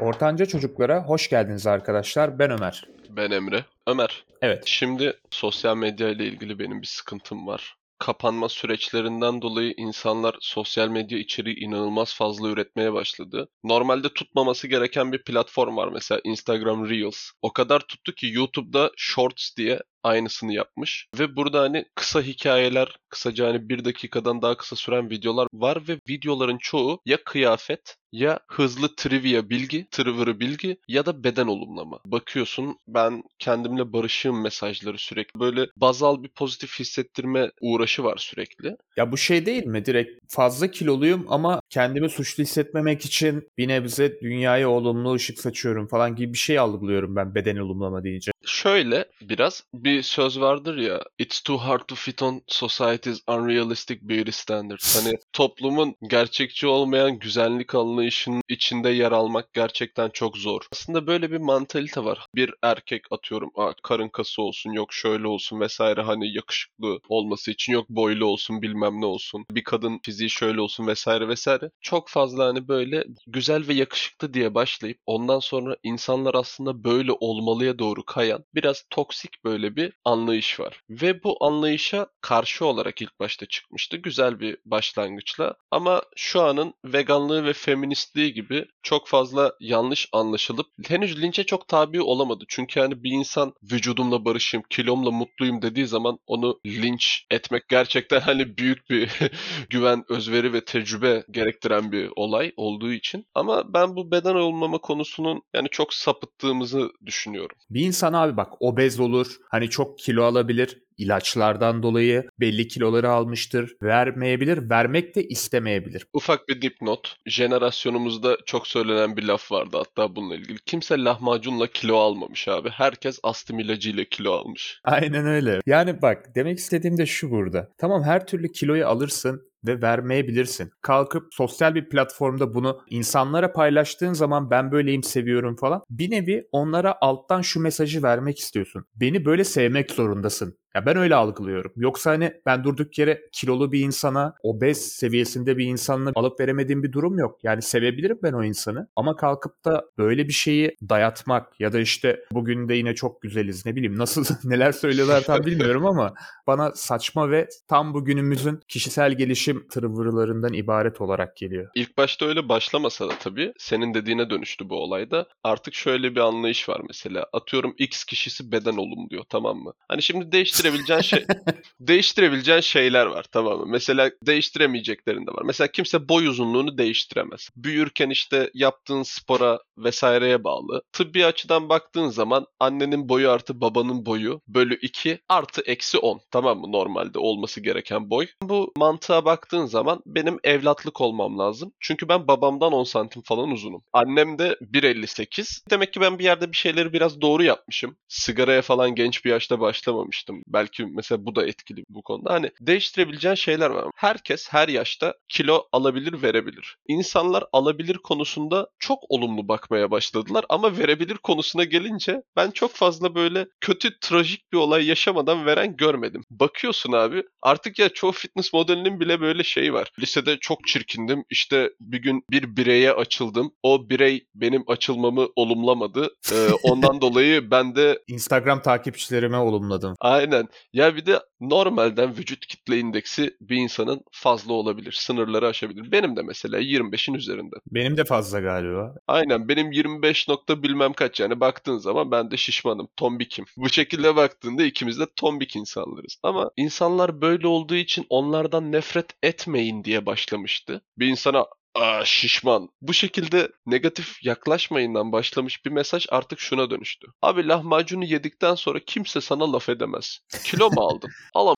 Ortanca çocuklara hoş geldiniz arkadaşlar. Ben Ömer. Ben Emre. Ömer, Evet. şimdi sosyal medya ile ilgili benim bir sıkıntım var. Kapanma süreçlerinden dolayı insanlar sosyal medya içeriği inanılmaz fazla üretmeye başladı. Normalde tutmaması gereken bir platform var mesela Instagram Reels. O kadar tuttu ki YouTube'da Shorts diye aynısını yapmış. Ve burada hani kısa hikayeler, kısaca hani bir dakikadan daha kısa süren videolar var ve videoların çoğu ya kıyafet ya hızlı trivia bilgi, tırvırı bilgi ya da beden olumlama. Bakıyorsun ben kendimle barışığım mesajları sürekli. Böyle bazal bir pozitif hissettirme uğraşı var sürekli. Ya bu şey değil mi? Direkt fazla kiloluyum ama kendimi suçlu hissetmemek için bir nebze dünyaya olumlu ışık saçıyorum falan gibi bir şey algılıyorum ben beden olumlama deyince. Şöyle biraz bir söz vardır ya It's too hard to fit on society's unrealistic beauty standards. Hani toplumun gerçekçi olmayan güzellik anlayışının içinde yer almak gerçekten çok zor. Aslında böyle bir mantalite var. Bir erkek atıyorum karın kası olsun yok şöyle olsun vesaire hani yakışıklı olması için yok boylu olsun bilmem ne olsun. Bir kadın fiziği şöyle olsun vesaire vesaire. Çok fazla hani böyle güzel ve yakışıklı diye başlayıp ondan sonra insanlar aslında böyle olmalıya doğru kayan biraz toksik böyle bir anlayış var. Ve bu anlayışa karşı olarak ilk başta çıkmıştı. Güzel bir başlangıçla. Ama şu anın veganlığı ve feministliği gibi çok fazla yanlış anlaşılıp henüz linçe çok tabi olamadı. Çünkü hani bir insan vücudumla barışım, kilomla mutluyum dediği zaman onu linç etmek gerçekten hani büyük bir güven, özveri ve tecrübe gerektiren bir olay olduğu için. Ama ben bu beden olmama konusunun yani çok sapıttığımızı düşünüyorum. Bir insan abi bak obez olur, hani çok kilo alabilir, ilaçlardan dolayı belli kiloları almıştır, vermeyebilir, vermek de istemeyebilir. Ufak bir dipnot. Jenerasyonumuzda çok söylenen bir laf vardı hatta bununla ilgili. Kimse lahmacunla kilo almamış abi. Herkes astım ilacıyla kilo almış. Aynen öyle. Yani bak demek istediğim de şu burada. Tamam her türlü kiloyu alırsın ve vermeyebilirsin. Kalkıp sosyal bir platformda bunu insanlara paylaştığın zaman ben böyleyim seviyorum falan. Bir nevi onlara alttan şu mesajı vermek istiyorsun. Beni böyle sevmek zorundasın. Ya ben öyle algılıyorum. Yoksa hani ben durduk yere kilolu bir insana, obez seviyesinde bir insanla alıp veremediğim bir durum yok. Yani sevebilirim ben o insanı. Ama kalkıp da böyle bir şeyi dayatmak ya da işte bugün de yine çok güzeliz ne bileyim nasıl neler söylüyorlar tam bilmiyorum ama bana saçma ve tam bugünümüzün kişisel gelişim tırvırlarından ibaret olarak geliyor. İlk başta öyle başlamasa da tabii senin dediğine dönüştü bu olayda. Artık şöyle bir anlayış var mesela. Atıyorum X kişisi beden olum diyor tamam mı? Hani şimdi değiştirebileceğin şey değiştirebileceğin şeyler var tamam mı? Mesela değiştiremeyeceklerin de var. Mesela kimse boy uzunluğunu değiştiremez. Büyürken işte yaptığın spora vesaireye bağlı. Tıbbi açıdan baktığın zaman annenin boyu artı babanın boyu bölü 2 artı eksi 10 tamam mı? Normalde olması gereken boy. Bu mantığa baktığın zaman benim evlatlık olmam lazım. Çünkü ben babamdan 10 santim falan uzunum. Annem de 1.58. Demek ki ben bir yerde bir şeyleri biraz doğru yapmışım. Sigaraya falan genç bir yaşta başlamamıştım. Belki mesela bu da etkili bu konuda. Hani değiştirebileceğin şeyler var. Herkes her yaşta kilo alabilir, verebilir. İnsanlar alabilir konusunda çok olumlu bakmaya başladılar ama verebilir konusuna gelince ben çok fazla böyle kötü, trajik bir olay yaşamadan veren görmedim. Bakıyorsun abi artık ya çoğu fitness modelinin bile böyle şeyi var. Lisede çok çirkindim. İşte bir gün bir bireye açıldım. O birey benim açılmamı olumlamadı. Ee, ondan dolayı ben de Instagram takipçilerime olumladım. aynen ya bir de normalden vücut kitle indeksi bir insanın fazla olabilir. Sınırları aşabilir. Benim de mesela 25'in üzerinde. Benim de fazla galiba. Aynen benim 25 nokta bilmem kaç yani baktığın zaman ben de şişmanım, tombikim. Bu şekilde baktığında ikimiz de tombik insanlarız. Ama insanlar böyle olduğu için onlardan nefret etmeyin diye başlamıştı. Bir insana Aa, şişman. Bu şekilde negatif yaklaşmayından başlamış bir mesaj artık şuna dönüştü. Abi lahmacunu yedikten sonra kimse sana laf edemez. Kilo mu aldın? Al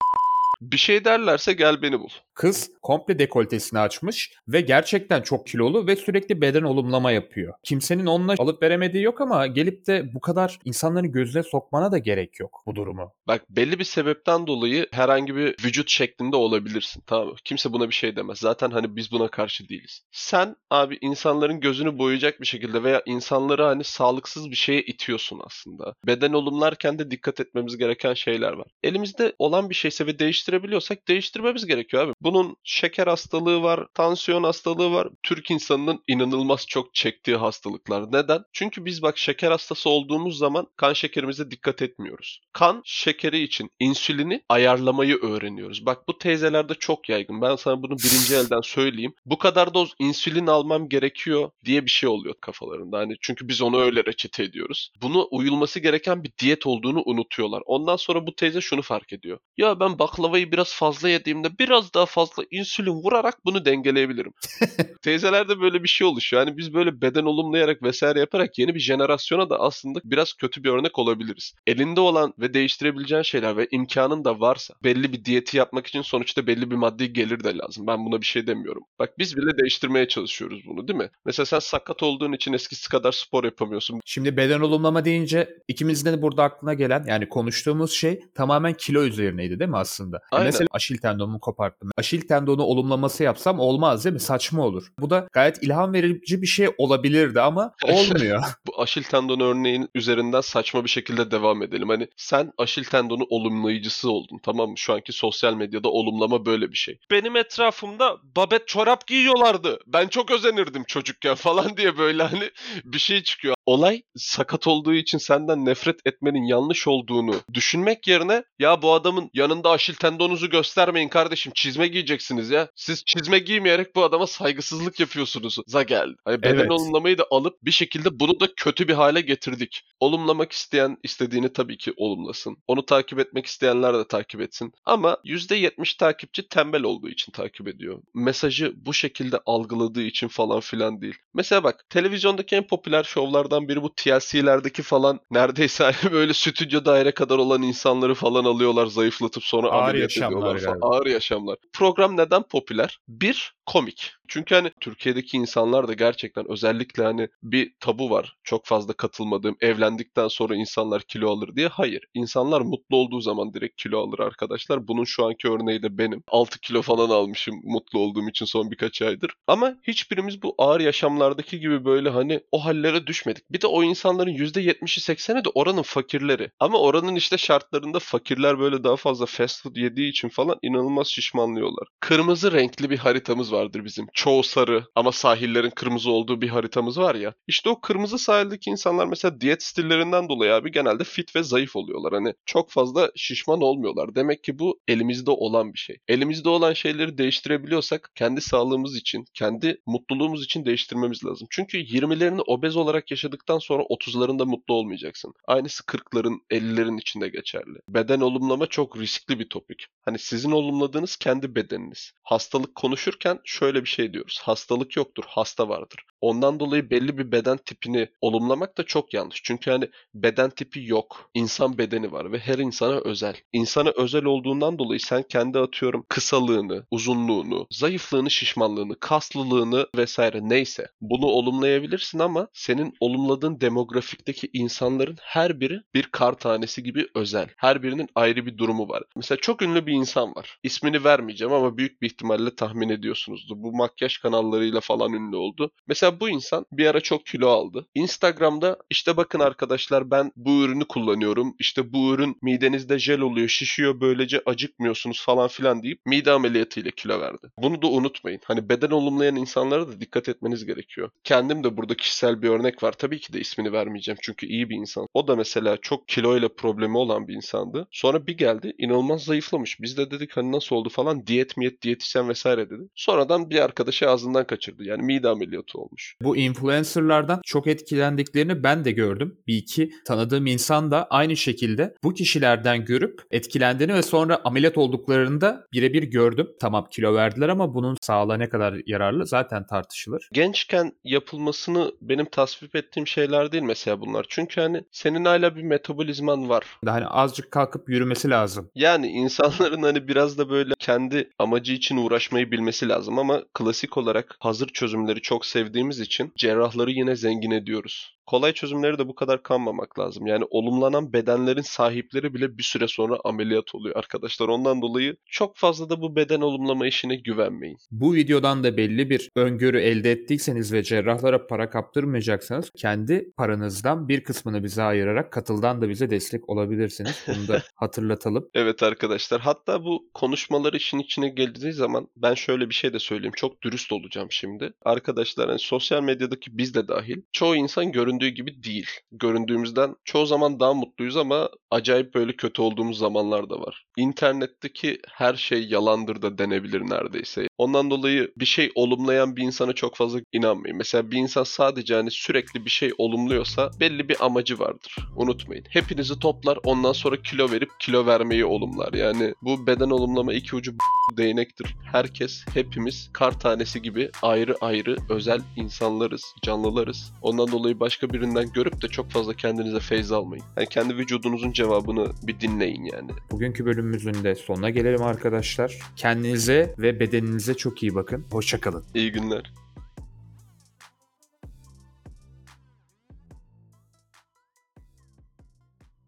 bir şey derlerse gel beni bul. Kız komple dekoltesini açmış ve gerçekten çok kilolu ve sürekli beden olumlama yapıyor. Kimsenin onunla alıp veremediği yok ama gelip de bu kadar insanların gözüne sokmana da gerek yok bu durumu. Bak belli bir sebepten dolayı herhangi bir vücut şeklinde olabilirsin tamam mı? Kimse buna bir şey demez. Zaten hani biz buna karşı değiliz. Sen abi insanların gözünü boyayacak bir şekilde veya insanları hani sağlıksız bir şeye itiyorsun aslında. Beden olumlarken de dikkat etmemiz gereken şeyler var. Elimizde olan bir şeyse ve değiştir değiştirebiliyorsak değiştirmemiz gerekiyor abi. Bunun şeker hastalığı var, tansiyon hastalığı var. Türk insanının inanılmaz çok çektiği hastalıklar. Neden? Çünkü biz bak şeker hastası olduğumuz zaman kan şekerimize dikkat etmiyoruz. Kan şekeri için insülini ayarlamayı öğreniyoruz. Bak bu teyzelerde çok yaygın. Ben sana bunu birinci elden söyleyeyim. Bu kadar doz insülin almam gerekiyor diye bir şey oluyor kafalarında. Hani çünkü biz onu öyle reçete ediyoruz. Bunu uyulması gereken bir diyet olduğunu unutuyorlar. Ondan sonra bu teyze şunu fark ediyor. Ya ben baklavayı biraz fazla yediğimde biraz daha fazla insülin vurarak bunu dengeleyebilirim. Teyzelerde böyle bir şey oluşuyor. Yani biz böyle beden olumlayarak vesaire yaparak yeni bir jenerasyona da aslında biraz kötü bir örnek olabiliriz. Elinde olan ve değiştirebileceğin şeyler ve imkanın da varsa belli bir diyeti yapmak için sonuçta belli bir maddi gelir de lazım. Ben buna bir şey demiyorum. Bak biz bile değiştirmeye çalışıyoruz bunu değil mi? Mesela sen sakat olduğun için eskisi kadar spor yapamıyorsun. Şimdi beden olumlama deyince ikimizin de burada aklına gelen yani konuştuğumuz şey tamamen kilo üzerineydi değil mi aslında? E Aynen. Mesela aşil tendonumu koparttım. Aşil tendonu olumlaması yapsam olmaz değil mi? Saçma olur. Bu da gayet ilham verici bir şey olabilirdi ama olmuyor. Bu aşil tendon örneğin üzerinden saçma bir şekilde devam edelim. Hani sen aşil tendonu olumlayıcısı oldun tamam mı? Şu anki sosyal medyada olumlama böyle bir şey. Benim etrafımda babet çorap giyiyorlardı. Ben çok özenirdim çocukken falan diye böyle hani bir şey çıkıyor. Olay sakat olduğu için senden nefret etmenin yanlış olduğunu düşünmek yerine ya bu adamın yanında aşil tendonunuzu göstermeyin kardeşim çizme giyeceksiniz ya. Siz çizme giymeyerek bu adama saygısızlık yapıyorsunuz. Za geldi. Hani beden Evet. olumlamayı da alıp bir şekilde bunu da kötü bir hale getirdik. Olumlamak isteyen istediğini tabii ki olumlasın. Onu takip etmek isteyenler de takip etsin. Ama %70 takipçi tembel olduğu için takip ediyor. Mesajı bu şekilde algıladığı için falan filan değil. Mesela bak televizyondaki en popüler şovlardan biri bu TLC'lerdeki falan neredeyse hani böyle stüdyo daire kadar olan insanları falan alıyorlar zayıflatıp sonra Ağır ameliyat ediyorlar falan. Ağır yaşamlar. Program neden popüler? Bir, komik. Çünkü hani Türkiye'deki insanlar da gerçekten özellikle hani bir tabu var. Çok fazla katılmadığım evlendikten sonra insanlar kilo alır diye. Hayır. İnsanlar mutlu olduğu zaman direkt kilo alır arkadaşlar. Bunun şu anki örneği de benim. 6 kilo falan almışım mutlu olduğum için son birkaç aydır. Ama hiçbirimiz bu ağır yaşamlardaki gibi böyle hani o hallere düşmedik. Bir de o insanların %70'i 80'i de oranın fakirleri. Ama oranın işte şartlarında fakirler böyle daha fazla fast food yediği için falan inanılmaz şişmanlıyorlar. Kırmızı renkli bir haritamız vardır bizim. Çoğu sarı ama sahillerin kırmızı olduğu bir haritamız var ya. İşte o kırmızı sahildeki insanlar mesela diyet stillerinden dolayı abi genelde fit ve zayıf oluyorlar. Hani çok fazla şişman olmuyorlar. Demek ki bu elimizde olan bir şey. Elimizde olan şeyleri değiştirebiliyorsak kendi sağlığımız için, kendi mutluluğumuz için değiştirmemiz lazım. Çünkü 20'lerini obez olarak yaşadıktan sonra 30'larında mutlu olmayacaksın. Aynısı 40'ların, 50'lerin içinde geçerli. Beden olumlama çok riskli bir topik. Hani sizin olumladığınız kendi bedeniniz. Hastalık konuşurken şöyle bir şey diyoruz. Hastalık yoktur, hasta vardır. Ondan dolayı belli bir beden tipini olumlamak da çok yanlış. Çünkü hani beden tipi yok. İnsan bedeni var ve her insana özel. İnsana özel olduğundan dolayı sen kendi atıyorum kısalığını, uzunluğunu, zayıflığını, şişmanlığını, kaslılığını vesaire neyse bunu olumlayabilirsin ama senin olumladığın demografikteki insanların her biri bir kar tanesi gibi özel. Her birinin ayrı bir durumu var. Mesela çok ünlü bir insan var. İsmini vermeyeceğim ama büyük bir ihtimalle tahmin ediyorsunuzdur. Bu makyaj kanallarıyla falan ünlü oldu. Mesela bu insan bir ara çok kilo aldı. Instagram'da işte bakın arkadaşlar ben bu ürünü kullanıyorum. İşte bu ürün midenizde jel oluyor, şişiyor böylece acıkmıyorsunuz falan filan deyip mide ameliyatıyla kilo verdi. Bunu da unutmayın. Hani beden olumlayan insanlara da dikkat etmeniz gerekiyor. Kendim de burada kişisel bir örnek var. Tabii ki de ismini vermeyeceğim çünkü iyi bir insan. O da mesela çok kiloyla problemi olan bir insandı. Sonra bir geldi inanılmaz zayıflamış. Biz de dedik hani nasıl oldu falan diyet miyet diyetisyen vesaire dedi. Sonradan bir arkadaşı ağzından kaçırdı. Yani mide ameliyatı olmuş. Bu influencerlardan çok etkilendiklerini ben de gördüm. Bir iki tanıdığım insan da aynı şekilde bu kişilerden görüp etkilendiğini ve sonra ameliyat olduklarını da birebir gördüm. Tamam kilo verdiler ama bunun sağlığa ne kadar yararlı zaten tartışılır. gençken yapılmasını benim tasvip ettiğim şeyler değil mesela bunlar. Çünkü hani senin hala bir metabolizman var. Hani azıcık kalkıp yürümesi lazım. Yani insanların hani biraz da böyle kendi amacı için uğraşmayı bilmesi lazım ama klasik olarak hazır çözümleri çok sevdiğimiz için cerrahları yine zengin ediyoruz. Kolay çözümleri de bu kadar kanmamak lazım. Yani olumlanan bedenlerin sahipleri bile bir süre sonra ameliyat oluyor arkadaşlar. Ondan dolayı çok fazla da bu beden olumlama işine güvenmeyin. Bu videodan da belli bir öngörü elde ettiyseniz ve cerrahlara para kaptırmayacaksanız kendi paranızdan bir kısmını bize ayırarak katıldan da bize destek olabilirsiniz. Bunu da hatırlatalım. Evet arkadaşlar hatta bu konuşmalar işin içine geldiği zaman ben şöyle bir şey de söyleyeyim. Çok dürüst olacağım şimdi. Arkadaşlar hani sosyal medyadaki biz de dahil çoğu insan göründüğü gibi değil. Göründüğümüzden çoğu zaman daha mutluyuz ama acayip böyle kötü olduğumuz zamanlar da var. İnternetteki her şey yalandır da denebilir neredeyse. Ondan dolayı bir şey olumlayan bir insana çok fazla inanmayın. Mesela bir insan sadece hani sürekli bir şey olumluyorsa belli bir amacı vardır. Unutmayın. Hepinizi toplar ondan sonra kilo verip kilo vermeyi olumlar. Yani bu beden olumlama iki ucu değnektir. Herkes, hepimiz kar tanesi gibi ayrı ayrı özel insanlarız, canlılarız. Ondan dolayı başka birinden görüp de çok fazla kendinize feyz almayın. Yani kendi vücudunuzun cevabını bir dinleyin yani. Bugünkü bölümümüzün de sonuna gelelim arkadaşlar. Kendinize ve bedeninize çok iyi bakın. Hoşçakalın. İyi günler.